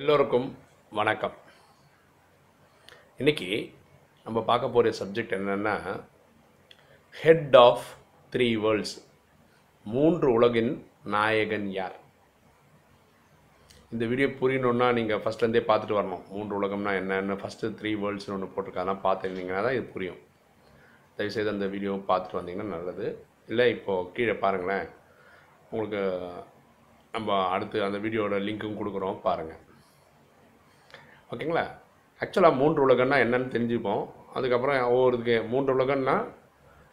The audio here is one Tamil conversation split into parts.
எல்லோருக்கும் வணக்கம். இன்றைக்கி நம்ம பார்க்க போகிற சப்ஜெக்ட் என்னென்னா ஹெட் ஆஃப் த்ரீ வேர்ல்ட்ஸ் மூன்று உலகின் நாயகன் யார்? இந்த வீடியோ புரியணுன்னா நீங்கள் ஃபஸ்ட்லேருந்தே பார்த்துட்டு வரணும். மூன்று உலகம்னா என்னென்னு ஃபஸ்ட்டு த்ரீ வேர்ல்ட்ஸ்னு ஒன்று போட்டிருக்காதான் பார்த்துருந்தீங்கன்னா தான் இது புரியும். தயவுசெய்து அந்த வீடியோ பார்த்துட்டு வந்தீங்கன்னா நல்லது. இல்லை இப்போது கீழே பாருங்களேன். உங்களுக்கு நம்ம அடுத்து அந்த வீடியோட லிங்க்கும் கொடுக்குறோம். பாருங்கள் ஓகேங்களா? ஆக்சுவலாக மூன்று உலகம்னா என்னன்னு தெரிஞ்சுப்போம். அதுக்கப்புறம் ஒவ்வொருத்துக்கு மூன்று உலகம்னா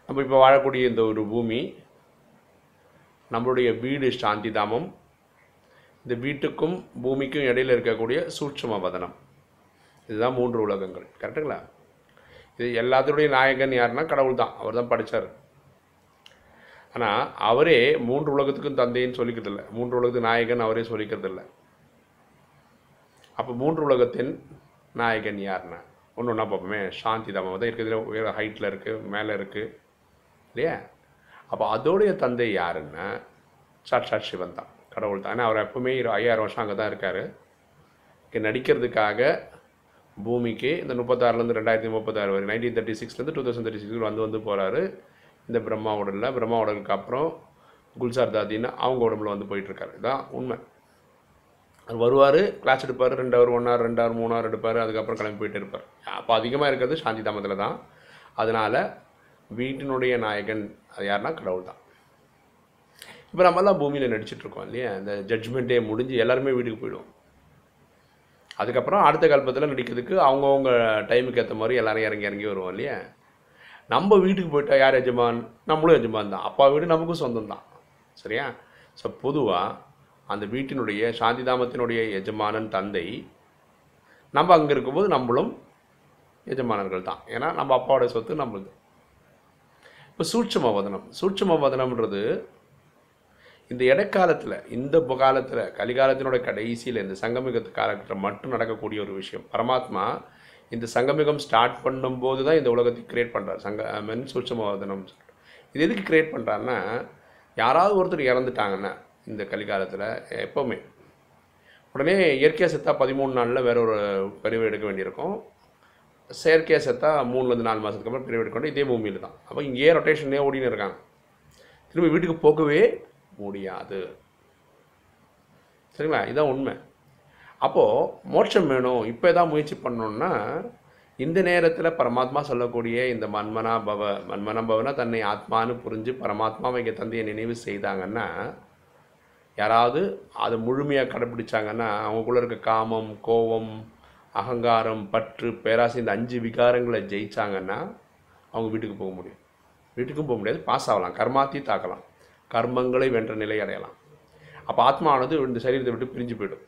நம்ம இப்போ வாழக்கூடிய இந்த ஒரு பூமி நம்மளுடைய வீடு சாந்தி தாமம் இந்த வீட்டுக்கும் பூமிக்கும் இடையில் இருக்கக்கூடிய சூட்சும வதனம். இதுதான் மூன்று உலகங்கள். கரெக்டுங்களா இது எல்லாத்துடைய நாயகன் யாருன்னா கடவுள் தான் அவர் தான் படித்தார் ஆனால் அவரே மூன்று உலகத்துக்கும் தந்தைன்னு சொல்லிக்கிறதில்ல. மூன்று உலகத்துக்கு நாயகன் அவரே சொல்லிக்கிறதில்லை. அப்போ மூன்று உலகத்தின் நாயகன் யாருன்னா ஒன்று ஒன்றா பார்ப்போமே. சாந்தி தாமம் தான் இருக்கிறதுல உயர ஹைட்டில் இருக்குது மேலே இருக்குது இல்லையா? அப்போ அதோடைய தந்தை யாருன்னா? சாட்சாத் சிவன் தான். கடவுள் தான். அவர் எப்பவுமே இரு ஐயாயிரம் வருஷம் அங்கே தான் இருக்கார். இங்கே நடிக்கிறதுக்காக பூமிக்கு இந்த முப்பத்தாறுலேருந்து ரெண்டாயிரத்தி முப்பத்தாறு வரை நைன்டீன் தேர்ட்டி சிக்ஸ்லேருந்து டூ தௌசண்ட் தேர்ட்டி சிக்ஸ் வந்து வந்து போகிறாரு இந்த பிரம்மா உடலில் பிரம்மா உடலுக்கு அப்புறம் குல்சார் தாதின்னு அவங்க உடம்புல வந்து போயிட்டுருக்காரு இதுதான் உண்மை. அவர் வருவார் கிளாஸ் எடுப்பார் ரெண்டு ஹவர் ஒன் ஹவர் ரெண்டு ஹவர் மூணு ஹவர் எடுப்பார் அதுக்கப்புறம் கிளம்பி போயிட்டு இருப்பார். அப்போ அதிகமாக இருக்கிறது சாந்தி தாமத்தில் தான். அதனால் வீட்டினுடைய நாயகன் அது யாருன்னா கடவுள் தான். இப்போ நம்மலாம் பூமியில் நடிச்சிட்ருக்கோம் இல்லையா? இந்த ஜட்ஜ்மெண்ட்டே முடிஞ்சு எல்லாருமே வீட்டுக்கு போயிடுவோம். அதுக்கப்புறம் அடுத்த கல்பத்தில் நடிக்கிறதுக்கு அவங்கவுங்க டைமுக்கு ஏற்ற மாதிரி எல்லாரும் இறங்கி இறங்கி வருவோம் இல்லையா? நம்ம வீட்டுக்கு போயிட்டால் யார் எஜமான்? நம்மளும் எஜமான் தான். அப்பா வீடு நமக்கும் சொந்தம் தான். சரியா? ஸோ பொதுவாக அந்த வீட்டினுடைய சாந்திதாமத்தினுடைய எஜமானன் தந்தை நம்ம அங்கே இருக்கும்போது நம்மளும் எஜமானர்கள் தான். ஏன்னா நம்ம அப்பாவோட சொத்து நம்மளுது. இப்போ சூட்சம வதனம். சூட்சம வதனம்ன்றது இந்த இடைக்காலத்தில் இந்த காலத்தில் கலிகாலத்தினோட கடைசியில் இந்த சங்கமிகத்து காலகட்டம் மட்டும் நடக்கக்கூடிய ஒரு விஷயம். பரமாத்மா இந்த சங்கமிகம் ஸ்டார்ட் பண்ணும்போது தான் இந்த உலகத்தை கிரியேட் பண்ணுறார் சங்க மென் சூட்சம வதனம். இது எதுக்கு கிரியேட் பண்ணுறாருன்னா யாராவது ஒருத்தர் இறந்துட்டாங்கன்னா இந்த கலிகாலத்தில் எப்போவுமே. உடனே இயற்கையாக செத்தா பதிமூணு நாளில் வேற ஒரு பிரிவு எடுக்க வேண்டியிருக்கும். செயற்கையாக செத்தா மூணுலேருந்து நாலு மாதத்துக்கு அப்புறம் பிரிவு எடுக்க இதே பூமியில் தான். அப்போ இங்கேயே ரொட்டேஷனே ஓடின்னு இருக்காங்க. திரும்பி வீட்டுக்கு போகவே முடியாது. சரிங்களா? இதுதான் உண்மை. அப்போது மோட்சம் வேணும். இப்போ தான் முயற்சி பண்ணோன்னா இந்த நேரத்தில் பரமாத்மா சொல்லக்கூடிய இந்த மன்மனா பவ மன்மனா பவனா தன்னை ஆத்மான்னு புரிஞ்சு பரமாத்மாவை இங்கே தந்தையை நினைவு செய்தாங்கன்னா யாராவது அதை முழுமையாக கடைப்பிடிச்சாங்கன்னா அவங்களுக்குள்ள இருக்க காமம் கோபம் அகங்காரம் பற்று பேராசை இந்த அஞ்சு விகாரங்களை ஜெயிச்சாங்கன்னா அவங்க வீட்டுக்கு போக முடியும். வீட்டுக்கும் போக முடியாது பாஸ் ஆகலாம் கர்மாத்தி தாக்கலாம் கர்மங்களை வென்ற நிலை அடையலாம். அப்போ ஆத்மானது இந்த சரீரத்தை விட்டு பிரிஞ்சு போயிடும்.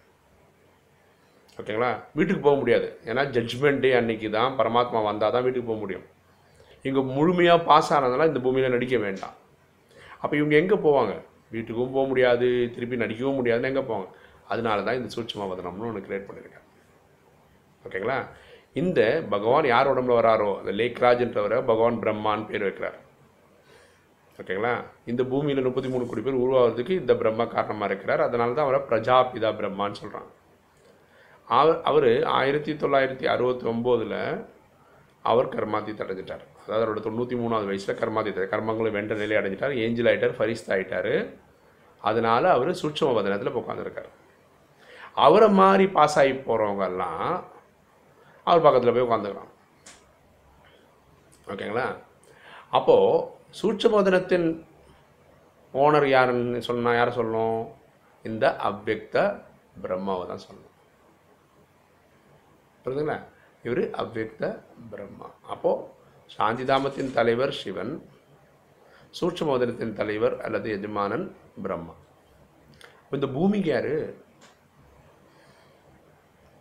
ஓகேங்களா? வீட்டுக்கு போக முடியாது. ஏன்னா ஜட்ஜ்மெண்ட் டே அன்னைக்கு தான் பரமாத்மா வந்தால் தான் வீட்டுக்கு போக முடியும். இங்கே முழுமையாக பாஸ் ஆனதுனால இந்த பூமியில் நடிக்க வேண்டாம். அப்போ இவங்க எங்கே போவாங்க? வீட்டுக்கும் போக முடியாது திருப்பி நடிக்கவும் முடியாதுன்னு எங்கே போவாங்க? அதனால தான் இந்த சூட்சம வதனம்னு ஒன்று கிரியேட் பண்ணியிருக்கேன் ஓகேங்களா இந்த பகவான் யார் உடம்புல வராரோ அந்த லேக்ராஜ்ன்றவரை பகவான் பிரம்மான்னு பேர் வைக்கிறார். ஓகேங்களா இந்த பூமியில் முப்பத்தி மூணு கோடி பேர் உருவாகிறதுக்கு இந்த பிரம்மா காரணமாக இருக்கிறார். அதனால தான் அவரை பிரஜாபிதா பிரம்மான்னு சொல்கிறாங்க அவர் அவர் ஆயிரத்தி தொள்ளாயிரத்தி அறுபத்தி ஒம்போதில் அவர் கர்மாத்தி தடைஞ்சிட்டார் அதாவது அவரோட தொண்ணூற்றி மூணாவது வயசில் கர்மாத்தி கர்மங்களும் வென்ற நிலை அடைஞ்சிட்டார் ஏஞ்சல் ஆகிட்டார் ஃபரிஸ்த் ஆகிட்டார் அதனால் அவர் சூட்சம வதனத்தில் உட்காந்துருக்கார் அவரை மாதிரி பாஸ் ஆகி போகிறவங்கெல்லாம் அவர் பக்கத்தில் போய் உட்காந்துக்கிறான் ஓகேங்களா? அப்போது சூட்சபோதனத்தின் ஓனர் யாருன்னு சொன்னால் யாரை சொல்லணும்? இந்த அவ்வக்த பிரம்மாவை தான் சொல்லணும். புரியுதுங்களா இவர் அவ்வக்த பிரம்மா. அப்போது சாந்திதாமத்தின் தலைவர் சிவன் சூட்சமோதனத்தின் தலைவர் அல்லது எஜமானன் பிரம்மா. இந்த பூமிக்கு யார்?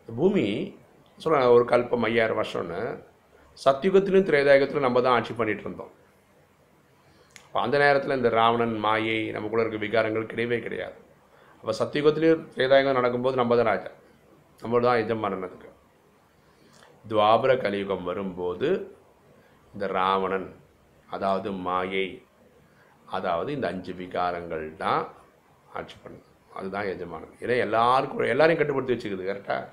பூமி சொல்ல ஒரு கல்பம் ஐயாயிரம் வருஷம்னு. சத்தியுகத்திலும் திரேதாயுகத்திலும் நம்ம தான் ஆட்சி பண்ணிகிட்டு இருந்தோம். அப்போ அந்த நேரத்தில் இந்த ராவணன் மாயை நமக்குள்ள இருக்க விகாரங்கள் கிடையவே கிடையாது. அப்போ சத்தியுகத்திலையும் திரேதாயுகம் நடக்கும்போது நம்ம தான் ராஜா. நம்ம தான் எஜமானன் அதுக்கு. துவாபர கலியுகம் வரும்போது இந்த ராவணன் அதாவது மாயை அதாவது இந்த அஞ்சு விகாரங்கள் தான் ஆட்சி பண்ணுது அதுதான் எஜமானன். ஏன்னா எல்லாருக்கும் எல்லாரையும் கட்டுப்படுத்தி வச்சுக்குது கரெக்டாக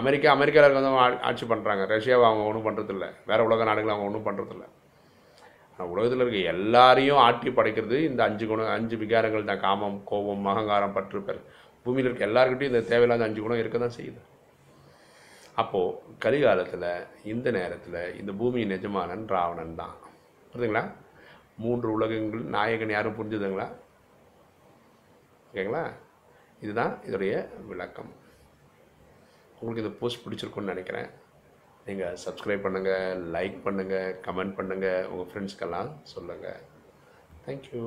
அமெரிக்கா அமெரிக்காவில் இருக்கிறவங்க ஆட்சி பண்ணுறாங்க ரஷ்யாவை அவங்க ஒன்றும் பண்ணுறதில்ல வேறு உலக நாடுகள் அவங்க ஒன்றும் பண்ணுறதில்ல ஆனால் உலகத்தில் இருக்க எல்லாரையும் ஆட்டி படைக்கிறது இந்த அஞ்சு குணம் அஞ்சு விகாரங்கள் தான். காமம் கோபம் அகங்காரம் பற்று பெரு பூமியில் இருக்க எல்லாருக்கிட்டையும் இந்த தேவையில்லாத அஞ்சு குணம் இருக்க தான் செய்யுது. அப்போது கலிகாலத்தில் இந்த நேரத்தில் இந்த பூமியின் எஜமானன் ராவணன் தான். புரியுதுங்களா மூன்று உலகங்கள் நாயகன் யாரும் புரிஞ்சுதுங்களா? ஓகேங்களா? இதுதான் இதோடைய விளக்கம். உங்களுக்கு இந்த போஸ்ட் பிடிச்சிருக்குன்னு நினைக்கிறேன். நீங்கள் சப்ஸ்கிரைப் பண்ணுங்கள் லைக் பண்ணுங்கள் கமெண்ட் பண்ணுங்கள் உங்கள் ஃப்ரெண்ட்ஸ்க்கெல்லாம் சொல்லுங்கள் தேங்க்யூ